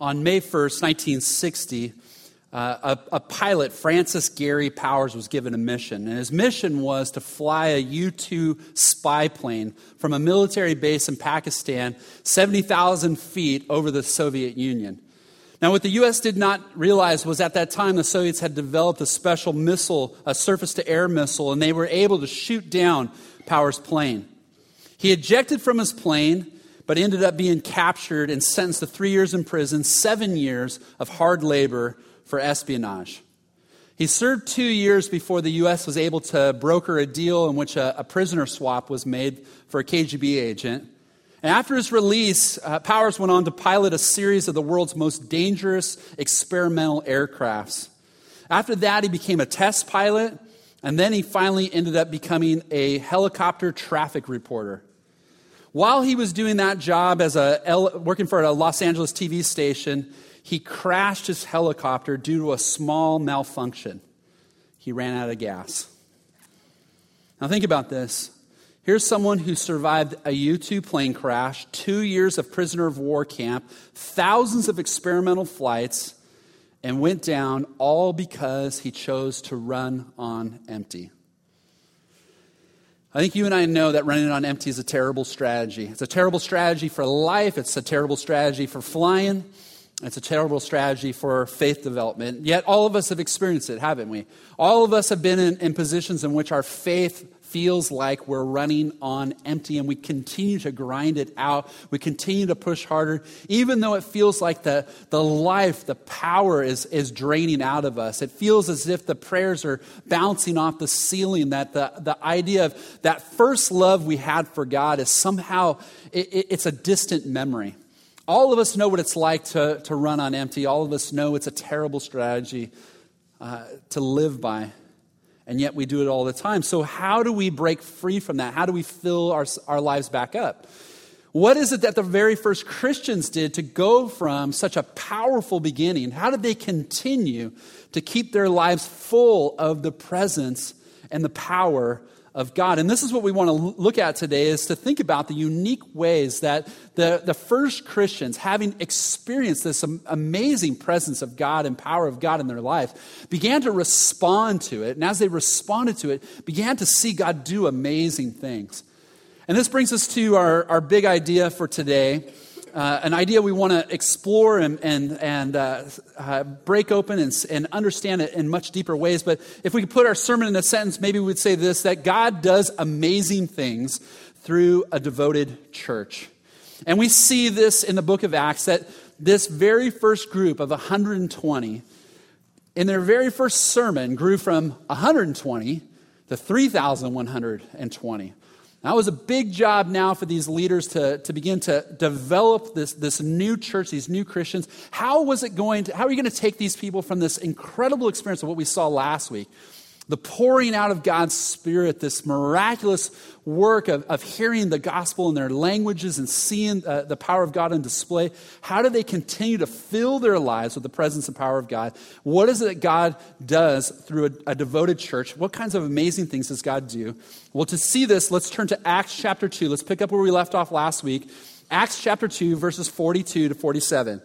On May 1st, 1960, uh, a, a, pilot, Francis Gary Powers, was given a mission. And his mission was to fly a U 2 spy plane from a military base in Pakistan, 70,000 feet over the Soviet Union. Now, what the U.S. did not realize was at that time the Soviets had developed a special missile, a surface to air missile, and they were able to shoot down Powers' plane. He ejected from his plane, but ended up being captured and sentenced to three years in prison, seven years of hard labor for espionage. He served two years before the U.S. was able to broker a deal in which a, a prisoner swap was made for a KGB agent. And after his release, uh, Powers went on to pilot a series of the world's most dangerous experimental aircrafts. After that, he became a test pilot, and then he finally ended up becoming a helicopter traffic reporter. While he was doing that job as a working for a Los Angeles TV station, he crashed his helicopter due to a small malfunction. He ran out of gas. Now think about this. Here's someone who survived a U 2 plane crash, two years of prisoner of war camp, thousands of experimental flights, and went down all because he chose to run on empty. I think you and I know that running on empty is a terrible strategy. It's a terrible strategy for life, it's a terrible strategy for flying, it's a terrible strategy for faith development. Yet all of us have experienced it, haven't we? All of us have been in, in positions in which our faith feels like we're running on empty and we continue to grind it out. We continue to push harder, even though it feels like the, the life, the power is, is draining out of us. It feels as if the prayers are bouncing off the ceiling, that the, the idea of that first love we had for God is somehow, it, it, it's a distant memory. All of us know what it's like to, to run on empty. All of us know it's a terrible strategy uh, to live by and yet we do it all the time. So, how do we break free from that? How do we fill our, our lives back up? What is it that the very first Christians did to go from such a powerful beginning? How did they continue to keep their lives full of the presence and the power of God. And this is what we want to look at today is to think about the unique ways that the, the first Christians, having experienced this amazing presence of God and power of God in their life, began to respond to it. And as they responded to it, began to see God do amazing things. And this brings us to our, our big idea for today uh, an idea we want to explore and, and, and uh, uh, break open and, and understand it in much deeper ways. But if we could put our sermon in a sentence, maybe we'd say this that God does amazing things through a devoted church. And we see this in the book of Acts that this very first group of 120, in their very first sermon, grew from 120 to 3,120. That was a big job now for these leaders to, to begin to develop this, this new church, these new Christians. How was it going to, how are you going to take these people from this incredible experience of what we saw last week? The pouring out of God's Spirit, this miraculous work of, of hearing the gospel in their languages and seeing uh, the power of God on display, how do they continue to fill their lives with the presence and power of God? What is it that God does through a, a devoted church? What kinds of amazing things does God do? Well, to see this, let's turn to Acts chapter 2. Let's pick up where we left off last week. Acts chapter 2, verses 42 to 47.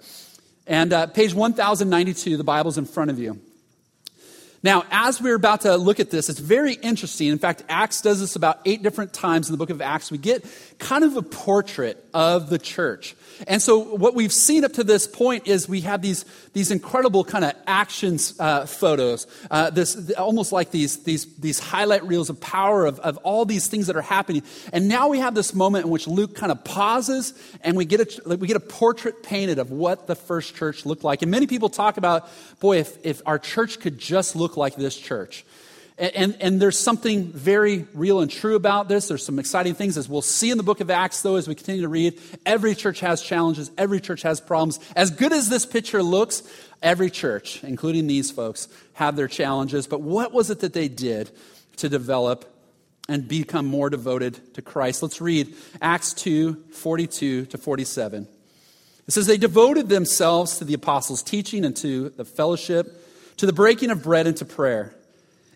And uh, page 1092, the Bible's in front of you. Now, as we're about to look at this, it's very interesting. In fact, Acts does this about eight different times in the book of Acts. We get kind of a portrait of the church. And so, what we've seen up to this point is we have these, these incredible kind of actions uh, photos, uh, this almost like these, these, these highlight reels of power of, of all these things that are happening. And now we have this moment in which Luke kind of pauses and we get a, we get a portrait painted of what the first church looked like. And many people talk about, boy, if, if our church could just look like this church. And, and, there's something very real and true about this. There's some exciting things, as we'll see in the book of Acts, though, as we continue to read. Every church has challenges, every church has problems. As good as this picture looks, every church, including these folks, have their challenges. But what was it that they did to develop and become more devoted to Christ? Let's read Acts 2 42 to 47. It says, They devoted themselves to the apostles' teaching and to the fellowship, to the breaking of bread and to prayer.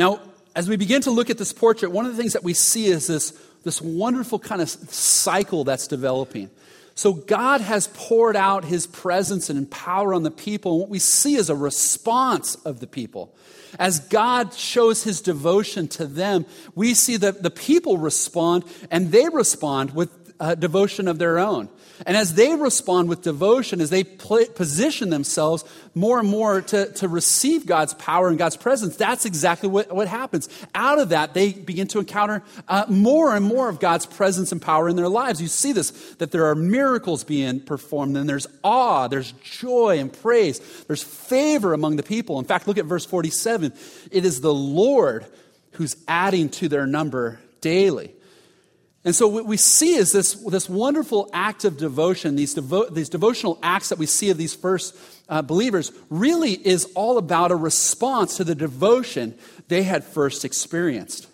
Now, as we begin to look at this portrait, one of the things that we see is this, this wonderful kind of cycle that's developing. So God has poured out his presence and power on the people. And what we see is a response of the people. As God shows his devotion to them, we see that the people respond and they respond with uh, devotion of their own. And as they respond with devotion, as they position themselves more and more to, to receive God's power and God's presence, that's exactly what, what happens. Out of that, they begin to encounter uh, more and more of God's presence and power in their lives. You see this, that there are miracles being performed, and there's awe, there's joy and praise, there's favor among the people. In fact, look at verse 47. It is the Lord who's adding to their number daily. And so what we see is this, this wonderful act of devotion, these, devo- these devotional acts that we see of these first uh, believers, really is all about a response to the devotion they had first experienced.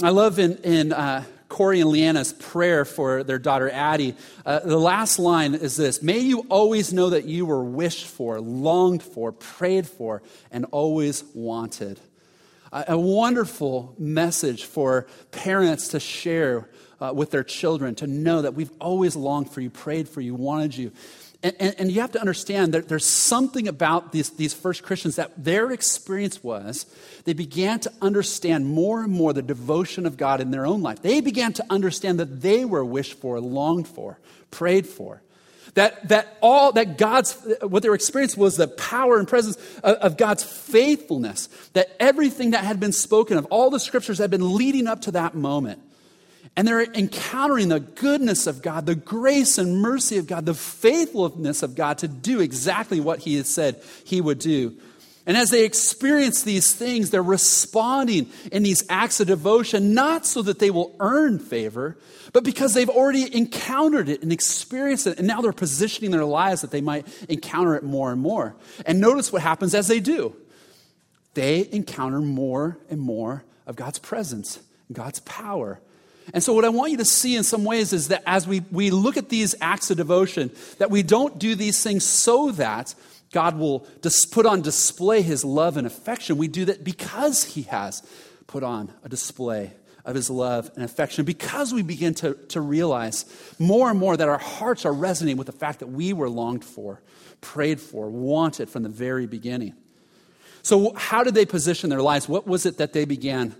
I love in, in uh, Corey and Leanna's prayer for their daughter Addie, uh, the last line is this May you always know that you were wished for, longed for, prayed for, and always wanted a wonderful message for parents to share uh, with their children to know that we've always longed for you, prayed for you, wanted you. And, and, and you have to understand that there's something about these, these first Christians that their experience was they began to understand more and more the devotion of God in their own life. They began to understand that they were wished for, longed for, prayed for. That, that all, that God's, what their experience was the power and presence of, of God's faithfulness. That everything that had been spoken of, all the scriptures had been leading up to that moment. And they're encountering the goodness of God, the grace and mercy of God, the faithfulness of God to do exactly what He had said He would do. And as they experience these things, they're responding in these acts of devotion, not so that they will earn favor, but because they've already encountered it and experienced it. And now they're positioning their lives that they might encounter it more and more. And notice what happens as they do they encounter more and more of God's presence, God's power. And so, what I want you to see in some ways is that as we, we look at these acts of devotion, that we don't do these things so that God will put on display his love and affection. We do that because he has put on a display of his love and affection, because we begin to, to realize more and more that our hearts are resonating with the fact that we were longed for, prayed for, wanted from the very beginning. So, how did they position their lives? What was it that they began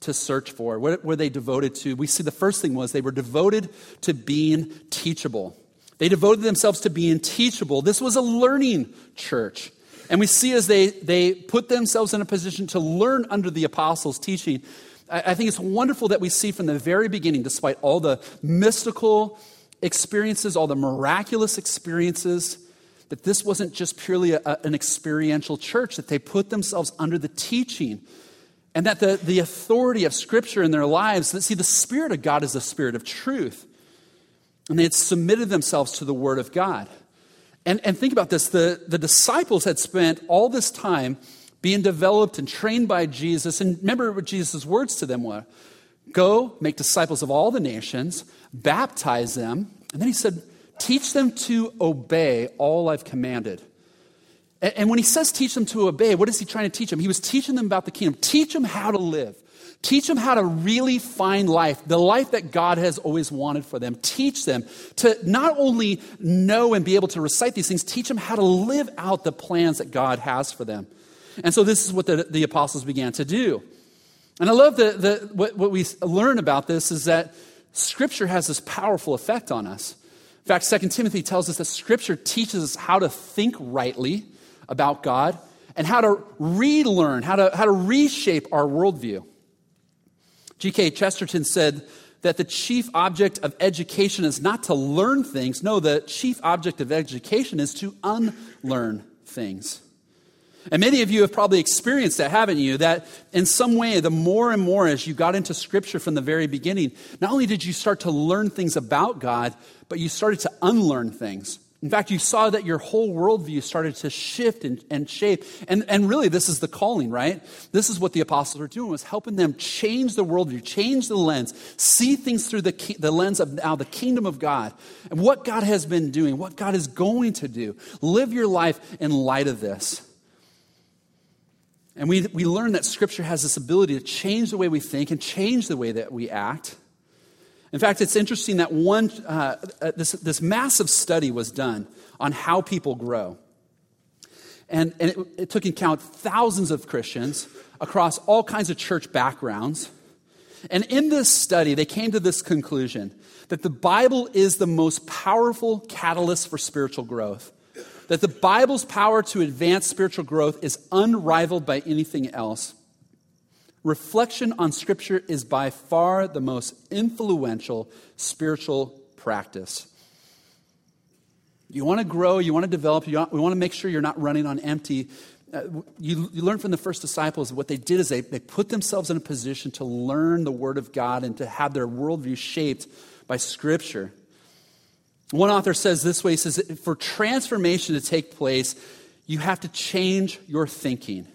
to search for? What were they devoted to? We see the first thing was they were devoted to being teachable. They devoted themselves to being teachable. This was a learning church. And we see as they, they put themselves in a position to learn under the apostles' teaching, I, I think it's wonderful that we see from the very beginning, despite all the mystical experiences, all the miraculous experiences, that this wasn't just purely a, an experiential church, that they put themselves under the teaching and that the, the authority of Scripture in their lives, that see, the Spirit of God is the Spirit of truth. And they had submitted themselves to the Word of God. And, and think about this the, the disciples had spent all this time being developed and trained by Jesus. And remember what Jesus' words to them were Go, make disciples of all the nations, baptize them. And then he said, Teach them to obey all I've commanded. And, and when he says teach them to obey, what is he trying to teach them? He was teaching them about the kingdom. Teach them how to live. Teach them how to really find life, the life that God has always wanted for them. Teach them to not only know and be able to recite these things, teach them how to live out the plans that God has for them. And so this is what the, the apostles began to do. And I love that the, what, what we learn about this is that Scripture has this powerful effect on us. In fact, 2 Timothy tells us that Scripture teaches us how to think rightly about God and how to relearn, how to, how to reshape our worldview. G.K. Chesterton said that the chief object of education is not to learn things. No, the chief object of education is to unlearn things. And many of you have probably experienced that, haven't you? That in some way, the more and more as you got into Scripture from the very beginning, not only did you start to learn things about God, but you started to unlearn things. In fact, you saw that your whole worldview started to shift and, and shape. And, and really, this is the calling, right? This is what the apostles were doing, was helping them change the worldview, change the lens, see things through the, the lens of now the kingdom of God and what God has been doing, what God is going to do. Live your life in light of this. And we, we learn that Scripture has this ability to change the way we think and change the way that we act. In fact, it's interesting that one, uh, uh, this, this massive study was done on how people grow. And, and it, it took account thousands of Christians across all kinds of church backgrounds. And in this study, they came to this conclusion that the Bible is the most powerful catalyst for spiritual growth. That the Bible's power to advance spiritual growth is unrivaled by anything else reflection on Scripture is by far the most influential spiritual practice. You want to grow, you want to develop, you want, we want to make sure you're not running on empty. Uh, you, you learn from the first disciples what they did is they, they put themselves in a position to learn the Word of God and to have their worldview shaped by Scripture. One author says this way he says, For transformation to take place, you have to change your thinking.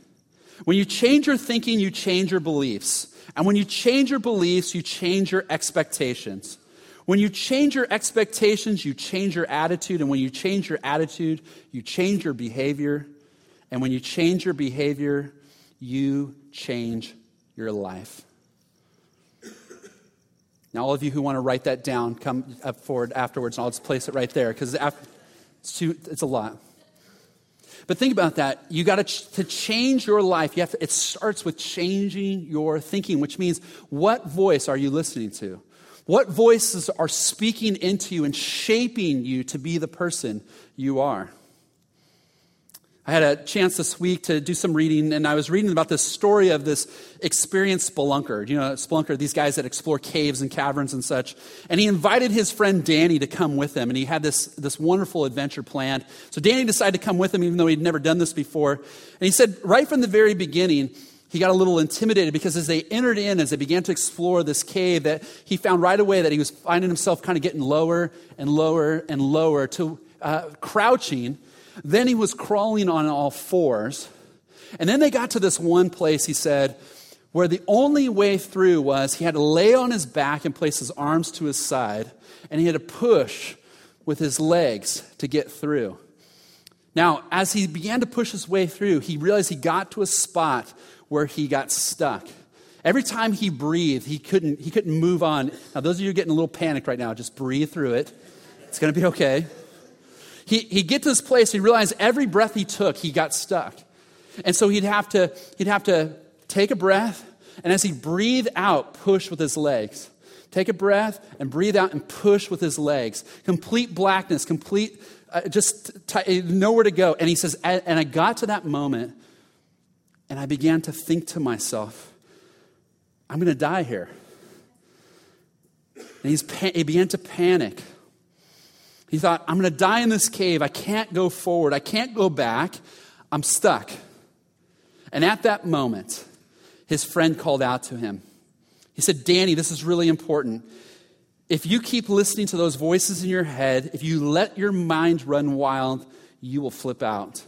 When you change your thinking, you change your beliefs. And when you change your beliefs, you change your expectations. When you change your expectations, you change your attitude. And when you change your attitude, you change your behavior. And when you change your behavior, you change your life. Now, all of you who want to write that down, come up forward afterwards, and I'll just place it right there because it's, it's a lot. But think about that. You got to, ch- to change your life. You have to, it starts with changing your thinking, which means what voice are you listening to? What voices are speaking into you and shaping you to be the person you are? I had a chance this week to do some reading, and I was reading about this story of this experienced spelunker. You know, spelunker, these guys that explore caves and caverns and such. And he invited his friend Danny to come with him, and he had this, this wonderful adventure planned. So Danny decided to come with him, even though he'd never done this before. And he said, right from the very beginning, he got a little intimidated because as they entered in, as they began to explore this cave, that he found right away that he was finding himself kind of getting lower and lower and lower to uh, crouching then he was crawling on all fours. And then they got to this one place, he said, where the only way through was he had to lay on his back and place his arms to his side, and he had to push with his legs to get through. Now, as he began to push his way through, he realized he got to a spot where he got stuck. Every time he breathed, he couldn't, he couldn't move on. Now, those of you getting a little panicked right now, just breathe through it. It's going to be okay he, he'd get to this place, he realized every breath he took, he got stuck. And so he'd have to, he'd have to take a breath, and as he breathed out, push with his legs. Take a breath and breathe out and push with his legs. Complete blackness, complete, uh, just t- nowhere to go. And he says, and I got to that moment, and I began to think to myself, I'm going to die here. And he's, he began to panic. He thought, I'm going to die in this cave. I can't go forward. I can't go back. I'm stuck. And at that moment, his friend called out to him. He said, Danny, this is really important. If you keep listening to those voices in your head, if you let your mind run wild, you will flip out.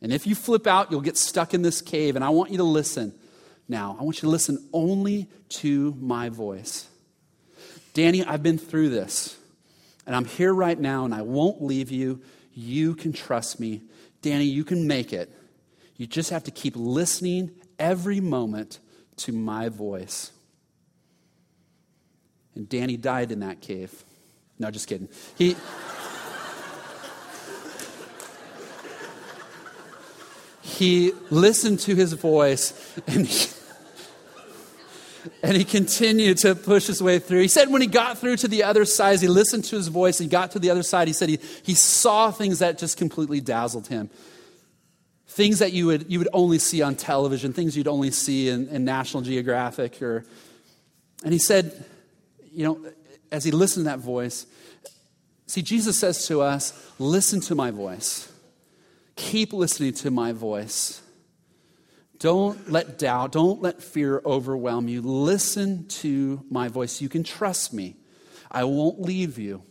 And if you flip out, you'll get stuck in this cave. And I want you to listen now. I want you to listen only to my voice. Danny, I've been through this. And I'm here right now and I won't leave you. You can trust me. Danny, you can make it. You just have to keep listening every moment to my voice. And Danny died in that cave. No, just kidding. He. he listened to his voice and he, and he continued to push his way through. He said when he got through to the other side, he listened to his voice, he got to the other side, he said he, he saw things that just completely dazzled him. Things that you would, you would only see on television, things you'd only see in, in National Geographic. Or, and he said, you know, as he listened to that voice, see, Jesus says to us, listen to my voice. Keep listening to my voice. Don't let doubt, don't let fear overwhelm you. Listen to my voice. You can trust me. I won't leave you.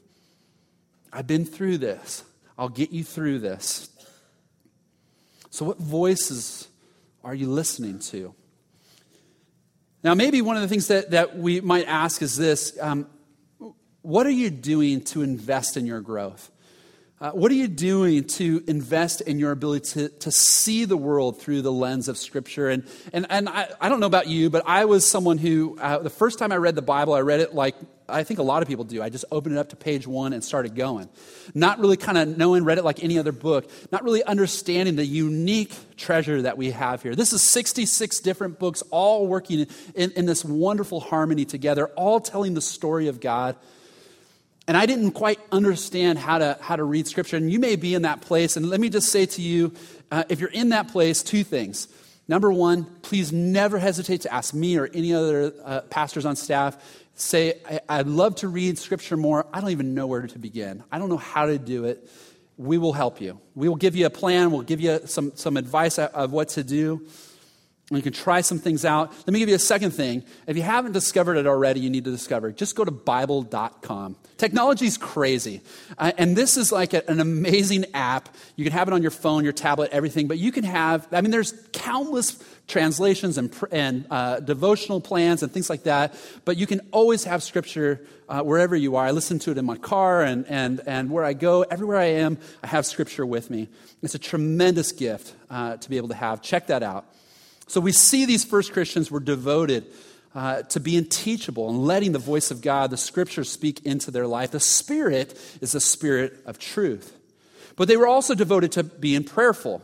I've been through this. I'll get you through this. So, what voices are you listening to? Now, maybe one of the things that, that we might ask is this um, What are you doing to invest in your growth? Uh, what are you doing to invest in your ability to, to see the world through the lens of Scripture? And, and, and I, I don't know about you, but I was someone who, uh, the first time I read the Bible, I read it like I think a lot of people do. I just opened it up to page one and started going. Not really kind of knowing, read it like any other book, not really understanding the unique treasure that we have here. This is 66 different books, all working in, in this wonderful harmony together, all telling the story of God and I didn't quite understand how to, how to read Scripture. And you may be in that place. And let me just say to you uh, if you're in that place, two things. Number one, please never hesitate to ask me or any other uh, pastors on staff. Say, I'd love to read Scripture more. I don't even know where to begin. I don't know how to do it. We will help you. We will give you a plan. We'll give you some, some advice of what to do. You can try some things out. Let me give you a second thing. If you haven't discovered it already, you need to discover it. Just go to Bible.com. Technology is crazy. Uh, and this is like a, an amazing app. You can have it on your phone, your tablet, everything. But you can have, I mean, there's countless translations and, and uh, devotional plans and things like that. But you can always have scripture uh, wherever you are. I listen to it in my car and, and, and where I go, everywhere I am, I have scripture with me. It's a tremendous gift uh, to be able to have. Check that out. So we see these first Christians were devoted uh, to being teachable and letting the voice of God, the scriptures, speak into their life. The Spirit is the Spirit of truth. But they were also devoted to being prayerful.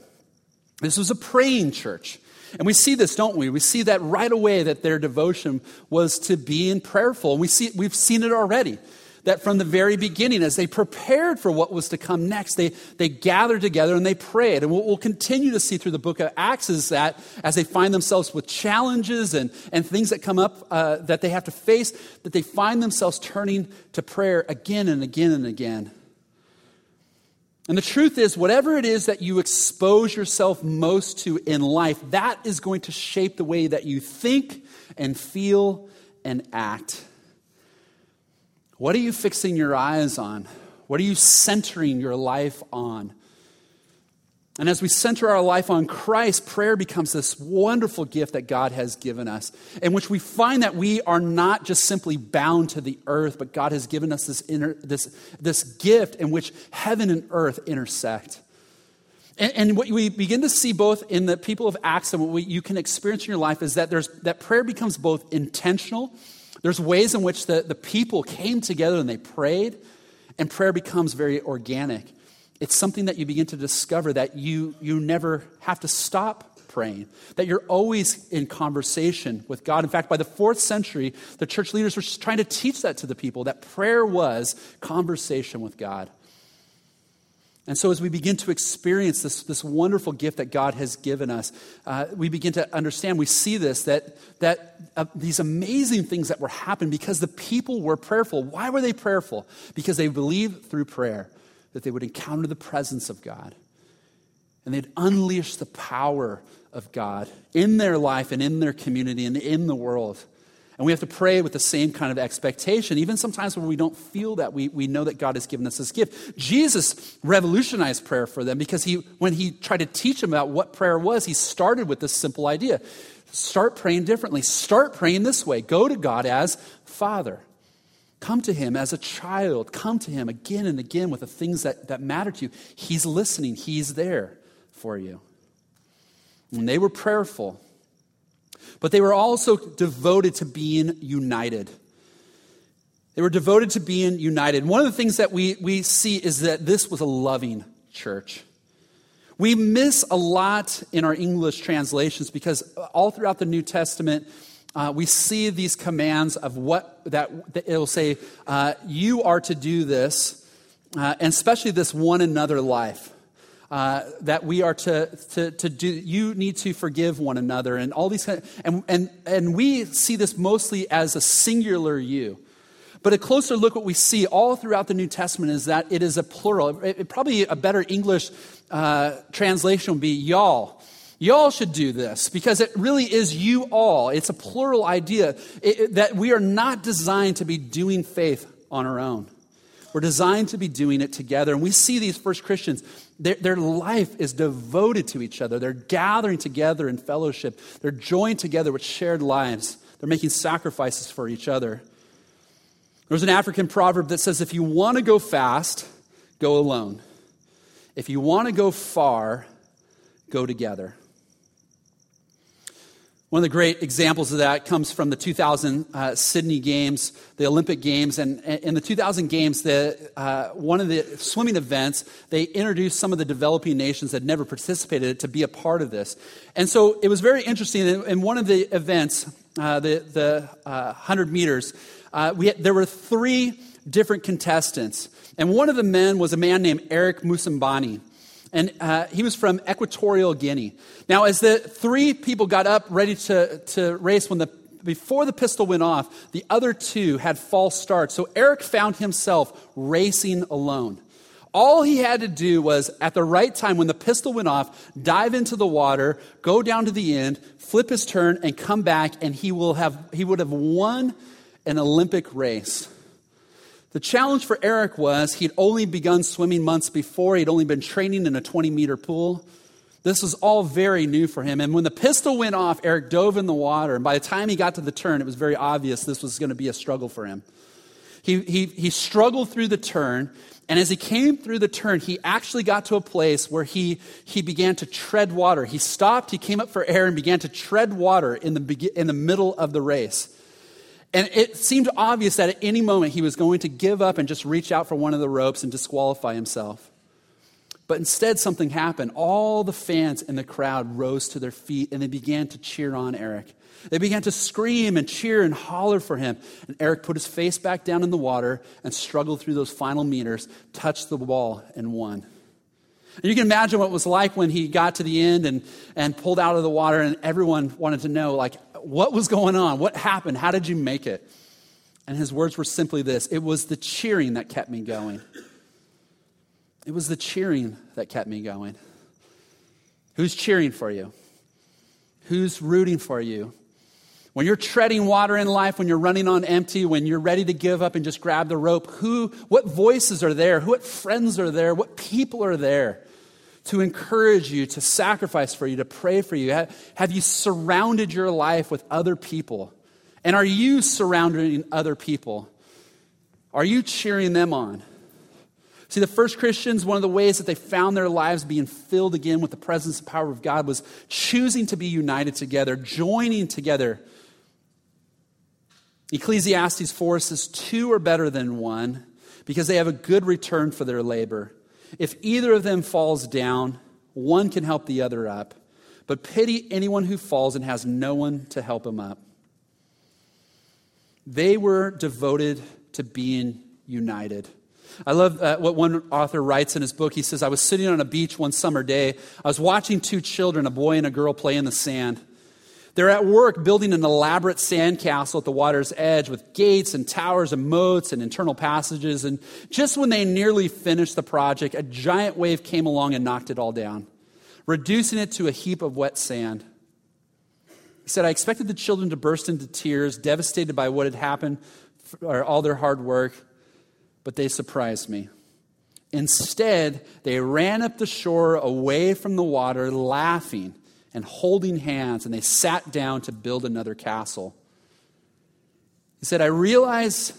This was a praying church. And we see this, don't we? We see that right away that their devotion was to being prayerful. And we see, we've seen it already that from the very beginning, as they prepared for what was to come next, they, they gathered together and they prayed. And what we'll continue to see through the book of Acts is that as they find themselves with challenges and, and things that come up uh, that they have to face, that they find themselves turning to prayer again and again and again. And the truth is, whatever it is that you expose yourself most to in life, that is going to shape the way that you think and feel and act. What are you fixing your eyes on? What are you centering your life on? And as we center our life on Christ, prayer becomes this wonderful gift that God has given us, in which we find that we are not just simply bound to the earth, but God has given us this, inner, this, this gift in which heaven and earth intersect. And, and, what we begin to see both in the people of Acts and what we, you can experience in your life is that, there's, that prayer becomes both intentional there's ways in which the, the people came together and they prayed, and prayer becomes very organic. It's something that you begin to discover that you, you never have to stop praying, that you're always in conversation with God. In fact, by the fourth century, the church leaders were trying to teach that to the people that prayer was conversation with God. And so, as we begin to experience this, this wonderful gift that God has given us, uh, we begin to understand, we see this, that, that uh, these amazing things that were happening because the people were prayerful. Why were they prayerful? Because they believed through prayer that they would encounter the presence of God and they'd unleash the power of God in their life and in their community and in the world. And we have to pray with the same kind of expectation. Even sometimes when we don't feel that, we, we know that God has given us this gift. Jesus revolutionized prayer for them because he, when he tried to teach them about what prayer was, he started with this simple idea start praying differently. Start praying this way go to God as Father. Come to him as a child. Come to him again and again with the things that, that matter to you. He's listening, he's there for you. And they were prayerful. But they were also devoted to being united. They were devoted to being united. One of the things that we, we see is that this was a loving church. We miss a lot in our English translations because all throughout the New Testament, uh, we see these commands of what that, that it'll say, uh, you are to do this, uh, and especially this one another life uh, that we are to, to, to do, you need to forgive one another, and all these kind of, and, and, and we see this mostly as a singular you. But a closer look, what we see all throughout the New Testament is that it is a plural. It, it, probably a better English uh, translation would be y'all. Y'all should do this because it really is you all. It's a plural idea it, it, that we are not designed to be doing faith on our own. We're designed to be doing it together. And we see these first Christians, their, their life is devoted to each other. They're gathering together in fellowship, they're joined together with shared lives, they're making sacrifices for each other. There's an African proverb that says if you want to go fast, go alone. If you want to go far, go together. One of the great examples of that comes from the 2000 uh, Sydney Games, the Olympic Games. And in the 2000 Games, the, uh, one of the swimming events, they introduced some of the developing nations that never participated to be a part of this. And so it was very interesting. In, one of the events, uh, the, the 100 uh, meters, uh, we had, there were three different contestants. And one of the men was a man named Eric Moussambani. And uh, he was from Equatorial Guinea. Now, as the three people got up ready to, to race, when the, before the pistol went off, the other two had false starts. So Eric found himself racing alone. All he had to do was, at the right time, when the pistol went off, dive into the water, go down to the end, flip his turn, and come back, and he, will have, he would have won an Olympic race. The challenge for Eric was he'd only begun swimming months before, he'd only been training in a 20 meter pool. This was all very new for him. And when the pistol went off, Eric dove in the water. And by the time he got to the turn, it was very obvious this was going to be a struggle for him. He, he, he struggled through the turn. And as he came through the turn, he actually got to a place where he, he began to tread water. He stopped, he came up for air, and began to tread water in the, in the middle of the race. And it seemed obvious that at any moment he was going to give up and just reach out for one of the ropes and disqualify himself. But instead, something happened. All the fans in the crowd rose to their feet and they began to cheer on Eric. They began to scream and cheer and holler for him. And Eric put his face back down in the water and struggled through those final meters, touched the wall, and won. And you can imagine what it was like when he got to the end and, and pulled out of the water, and everyone wanted to know, like, what was going on? What happened? How did you make it? And his words were simply this it was the cheering that kept me going. It was the cheering that kept me going. Who's cheering for you? Who's rooting for you? When you're treading water in life, when you're running on empty, when you're ready to give up and just grab the rope, who, what voices are there? What friends are there? What people are there? To encourage you, to sacrifice for you, to pray for you? Have you surrounded your life with other people? And are you surrounding other people? Are you cheering them on? See, the first Christians, one of the ways that they found their lives being filled again with the presence and power of God was choosing to be united together, joining together. Ecclesiastes 4 says, Two are better than one because they have a good return for their labor. If either of them falls down, one can help the other up. But pity anyone who falls and has no one to help him up. They were devoted to being united. I love uh, what one author writes in his book. He says, I was sitting on a beach one summer day. I was watching two children, a boy and a girl, play in the sand. They're at work building an elaborate sandcastle at the water's edge with gates and towers and moats and internal passages. And just when they nearly finished the project, a giant wave came along and knocked it all down, reducing it to a heap of wet sand. He said, I expected the children to burst into tears, devastated by what had happened, or all their hard work, but they surprised me. Instead, they ran up the shore away from the water, laughing and holding hands, and they sat down to build another castle. He said, I realized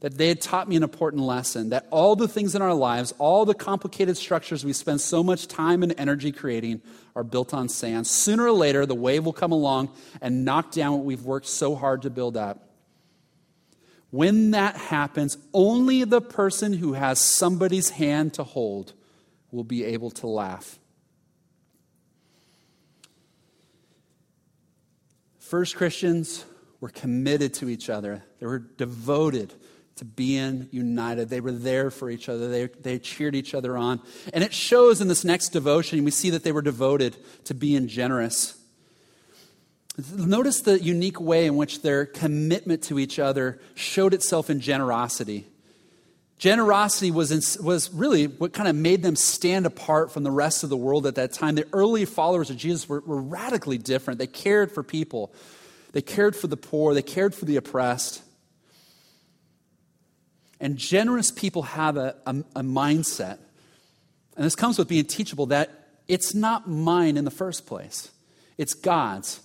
that they had taught me an important lesson that all the things in our lives, all the complicated structures we spend so much time and energy creating, are built on sand. Sooner or later, the wave will come along and knock down what we've worked so hard to build up. When that happens, only the person who has somebody's hand to hold will be able to laugh. First Christians were committed to each other, they were devoted to being united. They were there for each other, they, they cheered each other on. And it shows in this next devotion, we see that they were devoted to being generous. Notice the unique way in which their commitment to each other showed itself in generosity. Generosity was, in, was really what kind of made them stand apart from the rest of the world at that time. The early followers of Jesus were, were radically different. They cared for people, they cared for the poor, they cared for the oppressed. And generous people have a, a, a mindset, and this comes with being teachable, that it's not mine in the first place, it's God's.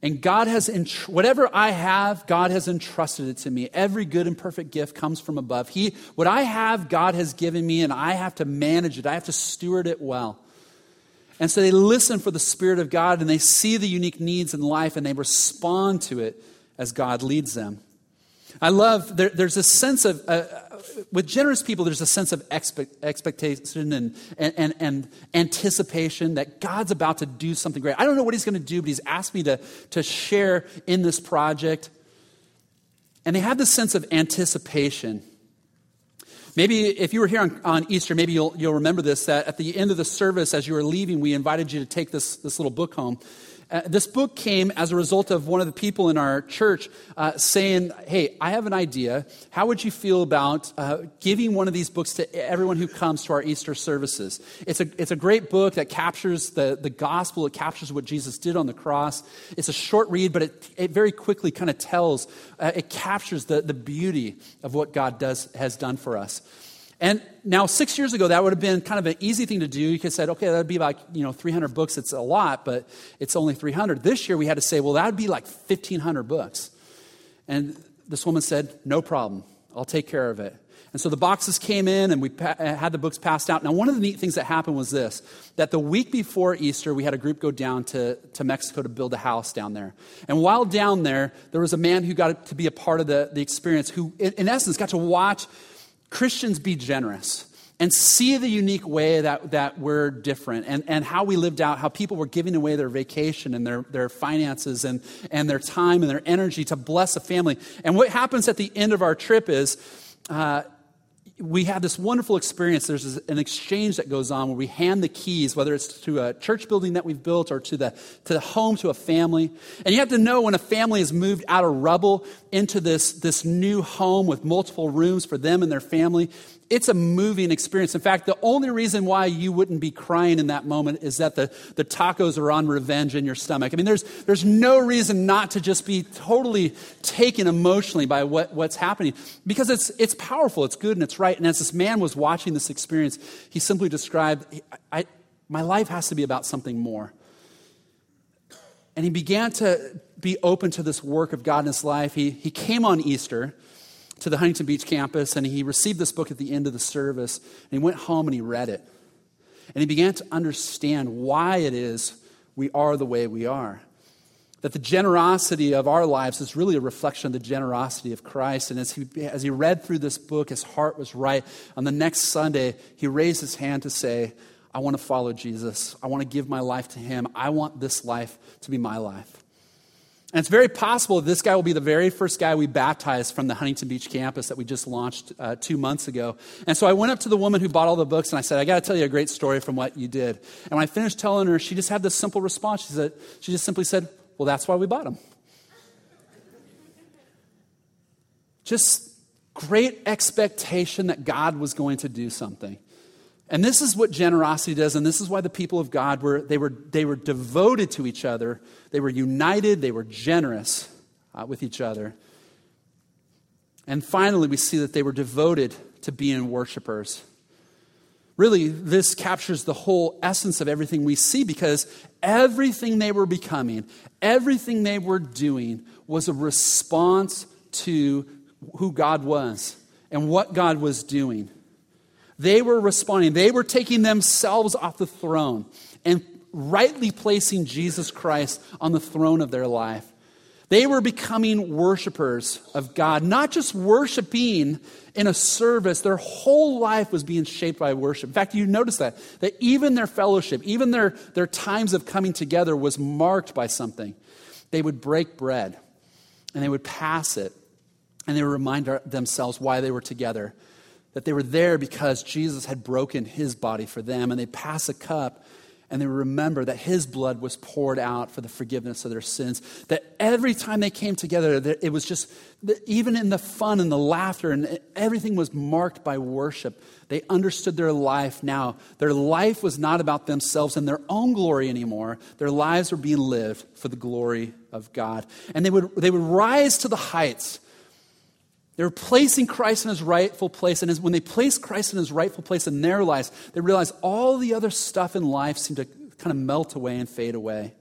And God has, whatever I have, God has entrusted it to me. Every good and perfect gift comes from above. He, what I have, God has given me, and I have to manage it. I have to steward it well. And so they listen for the Spirit of God and they see the unique needs in life and they respond to it as God leads them. I love, there, there's a sense of, uh, with generous people, there's a sense of expect, expectation and, and, and, and, anticipation that God's about to do something great. I don't know what He's going to do, but He's asked me to, to share in this project. And they have this sense of anticipation. Maybe if you were here on, on, Easter, maybe you'll, you'll remember this that at the end of the service, as you were leaving, we invited you to take this, this little book home. Uh, this book came as a result of one of the people in our church uh, saying, Hey, I have an idea. How would you feel about uh, giving one of these books to everyone who comes to our Easter services? It's a, it's a great book that captures the, the gospel, it captures what Jesus did on the cross. It's a short read, but it, it very quickly kind of tells, uh, it captures the, the beauty of what God does, has done for us. And now, six years ago, that would have been kind of an easy thing to do. You could have said, okay, that would be like, you know, 300 books. It's a lot, but it's only 300. This year, we had to say, well, that would be like 1,500 books. And this woman said, no problem. I'll take care of it. And so the boxes came in and we pa- uh, had the books passed out. Now, one of the neat things that happened was this that the week before Easter, we had a group go down to, to Mexico to build a house down there. And while down there, there was a man who got to be a part of the, the experience who, in, in essence, got to watch Christians be generous and see the unique way that, that we're different and, and how we lived out, how people were giving away their vacation and their, their finances and, and their time and their energy to bless a family. And what happens at the end of our trip is uh, we have this wonderful experience. There's an exchange that goes on where we hand the keys, whether it's to a church building that we've built or to the, to the home to a family. And you have to know when a family is moved out of rubble into this, this new home with multiple rooms for them and their family, it's a moving experience. In fact, the only reason why you wouldn't be crying in that moment is that the, the tacos are on revenge in your stomach. I mean, there's, there's no reason not to just be totally taken emotionally by what, what's happening because it's, it's powerful, it's good, and it's right. And as this man was watching this experience, he simply described, I, My life has to be about something more. And he began to be open to this work of God in his life. He, he came on Easter to the Huntington Beach campus and he received this book at the end of the service and he went home and he read it. And he began to understand why it is we are the way we are. That the generosity of our lives is really a reflection of the generosity of Christ. And as he, as he read through this book, his heart was right. On the next Sunday, he raised his hand to say, I want to follow Jesus. I want to give my life to him. I want this life to be my life. And it's very possible this guy will be the very first guy we baptized from the Huntington Beach campus that we just launched uh, two months ago. And so I went up to the woman who bought all the books and I said, I got to tell you a great story from what you did. And when I finished telling her, she just had this simple response. She, said, she just simply said, Well, that's why we bought them. just great expectation that God was going to do something. And this is what generosity does, and this is why the people of God were they were they were devoted to each other, they were united, they were generous uh, with each other. And finally, we see that they were devoted to being worshipers. Really, this captures the whole essence of everything we see because everything they were becoming, everything they were doing was a response to who God was and what God was doing. They were responding, they were taking themselves off the throne and rightly placing Jesus Christ on the throne of their life. They were becoming worshipers of God, not just worshiping in a service. Their whole life was being shaped by worship. In fact, you notice that, that even their fellowship, even their, their times of coming together was marked by something. They would break bread and they would pass it and they would remind themselves why they were together that they were there because Jesus had broken his body for them, and they pass a cup and they remember that his blood was poured out for the forgiveness of their sins. That every time they came together, it was just, even in the fun and the laughter, and everything was marked by worship. They understood their life now. Their life was not about themselves and their own glory anymore. Their lives were being lived for the glory of God. And they would, they would rise to the heights. They were placing Christ in his rightful place. And when they place Christ in his rightful place in their lives, they realize all the other stuff in life seemed to kind of melt away and fade away.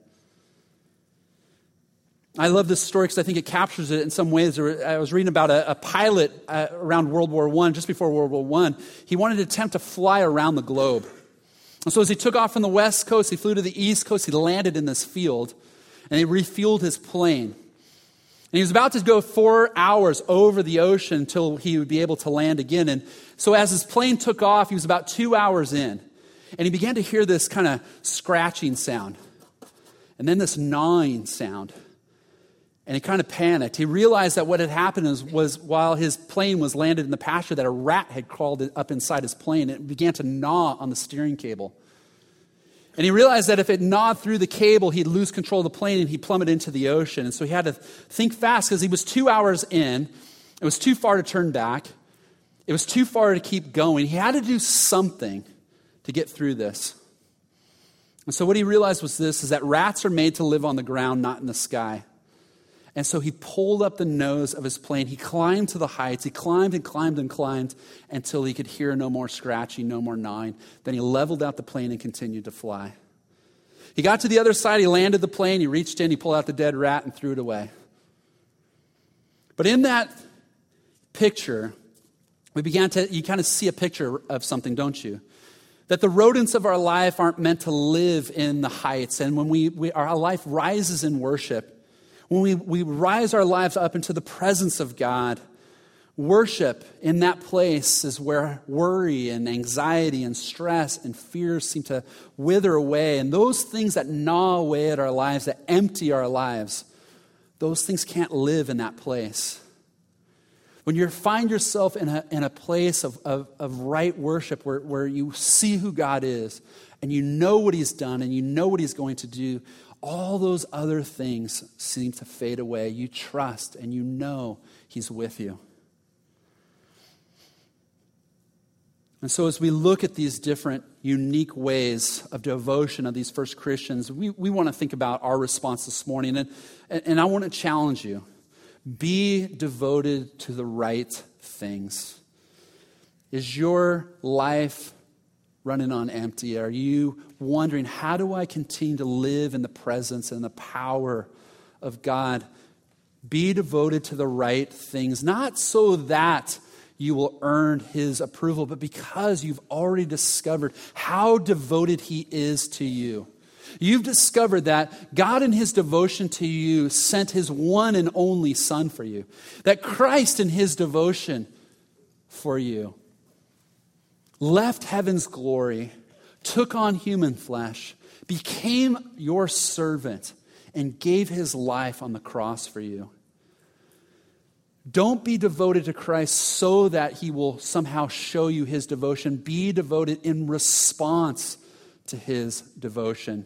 I love this story because I think it captures it in some ways. I was reading about a, a pilot uh, around World War I, just before World War I. He wanted to attempt to fly around the globe. And so as he took off from the west coast, he flew to the east coast, he landed in this field, and he refueled his plane. And he was about to go four hours over the ocean until he would be able to land again. And so as his plane took off, he was about two hours in. And he began to hear this kind of scratching sound. And then this gnawing sound and he kind of panicked. He realized that what had happened was, was, while his plane was landed in the pasture, that a rat had crawled up inside his plane. It began to gnaw on the steering cable. And he realized that if it gnawed through the cable, he'd lose control of the plane and he'd plummet into the ocean. And so he had to think fast because he was two hours in. It was too far to turn back, it was too far to keep going. He had to do something to get through this. And so what he realized was this is that rats are made to live on the ground, not in the sky. And so he pulled up the nose of his plane. He climbed to the heights. He climbed and climbed and climbed until he could hear no more scratching, no more gnawing. Then he leveled out the plane and continued to fly. He got to the other side. He landed the plane. He reached in. He pulled out the dead rat and threw it away. But in that picture, we began to, you kind of see a picture of something, don't you? That the rodents of our life aren't meant to live in the heights. And when we, we our life rises in worship, when we, we rise our lives up into the presence of God, worship in that place is where worry and anxiety and stress and fear seem to wither away. And those things that gnaw away at our lives, that empty our lives, those things can't live in that place. When you find yourself in a, in a place of, of, of right worship where, where you see who God is and you know what He's done and you know what He's going to do, all those other things seem to fade away. You trust and you know He's with you. And so, as we look at these different unique ways of devotion of these first Christians, we, we want to think about our response this morning. And, and I want to challenge you be devoted to the right things. Is your life running on empty? Are you wondering, how do I continue to live in the presence and the power of God? Be devoted to the right things, not so that you will earn his approval, but because you've already discovered how devoted he is to you. You've discovered that God, in his devotion to you, sent his one and only Son for you. That Christ, in his devotion for you, left heaven's glory, took on human flesh, became your servant, and gave his life on the cross for you. Don't be devoted to Christ so that he will somehow show you his devotion. Be devoted in response to his devotion.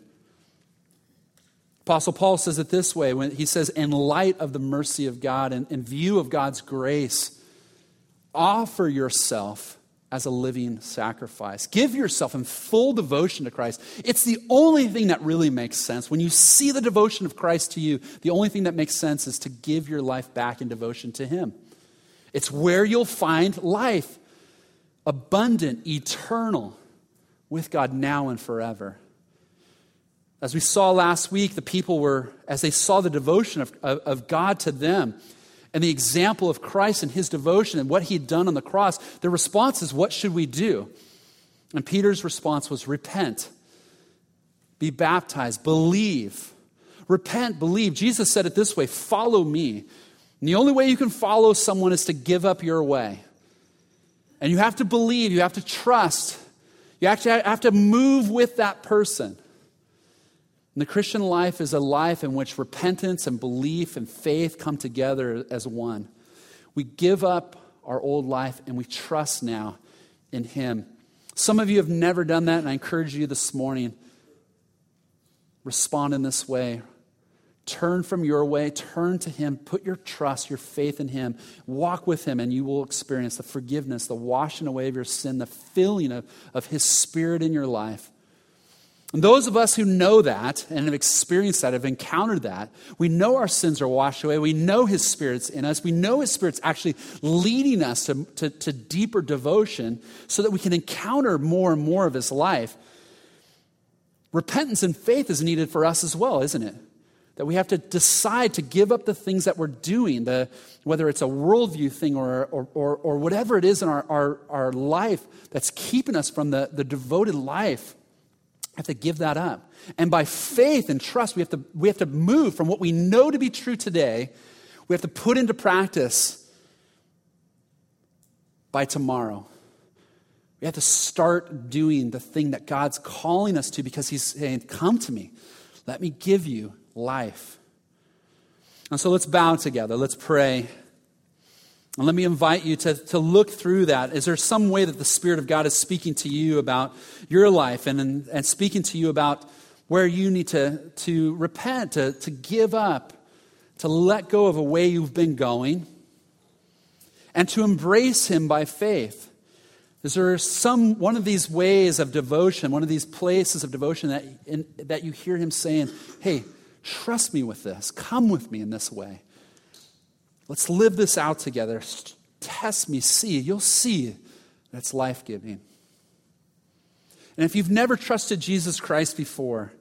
Apostle Paul says it this way when he says, In light of the mercy of God and in view of God's grace, offer yourself as a living sacrifice. Give yourself in full devotion to Christ. It's the only thing that really makes sense. When you see the devotion of Christ to you, the only thing that makes sense is to give your life back in devotion to Him. It's where you'll find life abundant, eternal, with God now and forever. As we saw last week, the people were, as they saw the devotion of, of, of God to them, and the example of Christ and his devotion and what he'd done on the cross, the response is, What should we do? And Peter's response was, Repent, be baptized, believe. Repent, believe. Jesus said it this way follow me. And the only way you can follow someone is to give up your way. And you have to believe, you have to trust, you actually have to move with that person. And the Christian life is a life in which repentance and belief and faith come together as one. We give up our old life and we trust now in Him. Some of you have never done that, and I encourage you this morning respond in this way. Turn from your way, turn to Him, put your trust, your faith in Him, walk with Him, and you will experience the forgiveness, the washing away of your sin, the filling of, of His Spirit in your life. And those of us who know that and have experienced that, have encountered that, we know our sins are washed away. We know His Spirit's in us. We know His Spirit's actually leading us to, to, to deeper devotion so that we can encounter more and more of His life. Repentance and faith is needed for us as well, isn't it? That we have to decide to give up the things that we're doing, the, whether it's a worldview thing or, or, or, or whatever it is in our, our, our life that's keeping us from the, the devoted life. Have to give that up. And by faith and trust, we have, to, we have to move from what we know to be true today, we have to put into practice by tomorrow. We have to start doing the thing that God's calling us to because He's saying, Come to me. Let me give you life. And so let's bow together. Let's pray. And let me invite you to, to look through that. Is there some way that the Spirit of God is speaking to you about your life and, and, and speaking to you about where you need to, to repent, to, to give up, to let go of a way you've been going, and to embrace Him by faith? Is there some one of these ways of devotion, one of these places of devotion that, in, that you hear Him saying, Hey, trust me with this, come with me in this way? Let's live this out together. Test me, see. You'll see that's life giving. And if you've never trusted Jesus Christ before,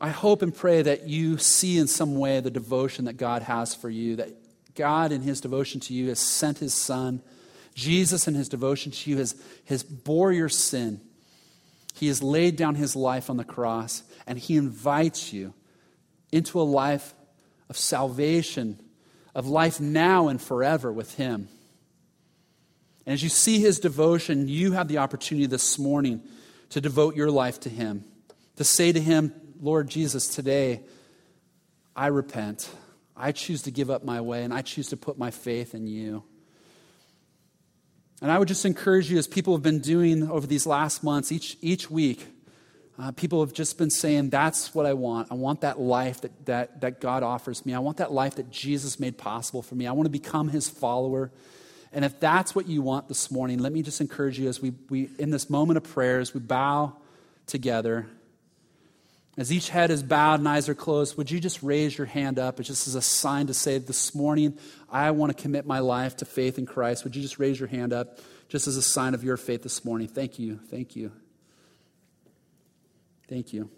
I hope and pray that you see in some way the devotion that God has for you, that God, in his devotion to you, has sent his Son. Jesus, in his devotion to you, has, has bore your sin. He has laid down his life on the cross, and he invites you into a life of salvation of life now and forever with Him. And as you see His devotion, you have the opportunity this morning to devote your life to Him, to say to Him, Lord Jesus, today I repent. I choose to give up my way, and I choose to put my faith in you. And I would just encourage you, as people have been doing over these last months, each, each week, uh, people have just been saying, That's what I want. I want that life that, that, that God offers me. I want that life that Jesus made possible for me. I want to become his follower. And if that's what you want this morning, let me just encourage you as we, we in this moment of prayer, as we bow together, as each head is bowed and eyes are closed, would you just raise your hand up? It's just as a sign to say, This morning, I want to commit my life to faith in Christ. Would you just raise your hand up just as a sign of your faith this morning? Thank you. Thank you. Thank you.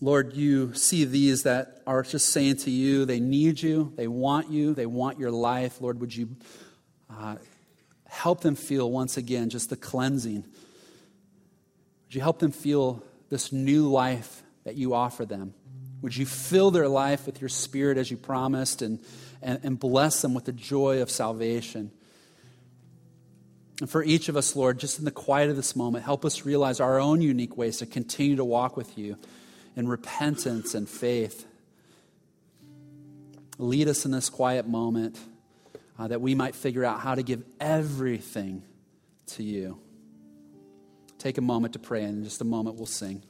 Lord, you see these that are just saying to you, they need you, they want you, they want your life. Lord, would you uh, help them feel once again just the cleansing? Would you help them feel this new life that you offer them? Would you fill their life with your spirit as you promised and, and, and bless them with the joy of salvation? And for each of us, Lord, just in the quiet of this moment, help us realize our own unique ways to continue to walk with you in repentance and faith. Lead us in this quiet moment uh, that we might figure out how to give everything to you. Take a moment to pray, and in just a moment we'll sing.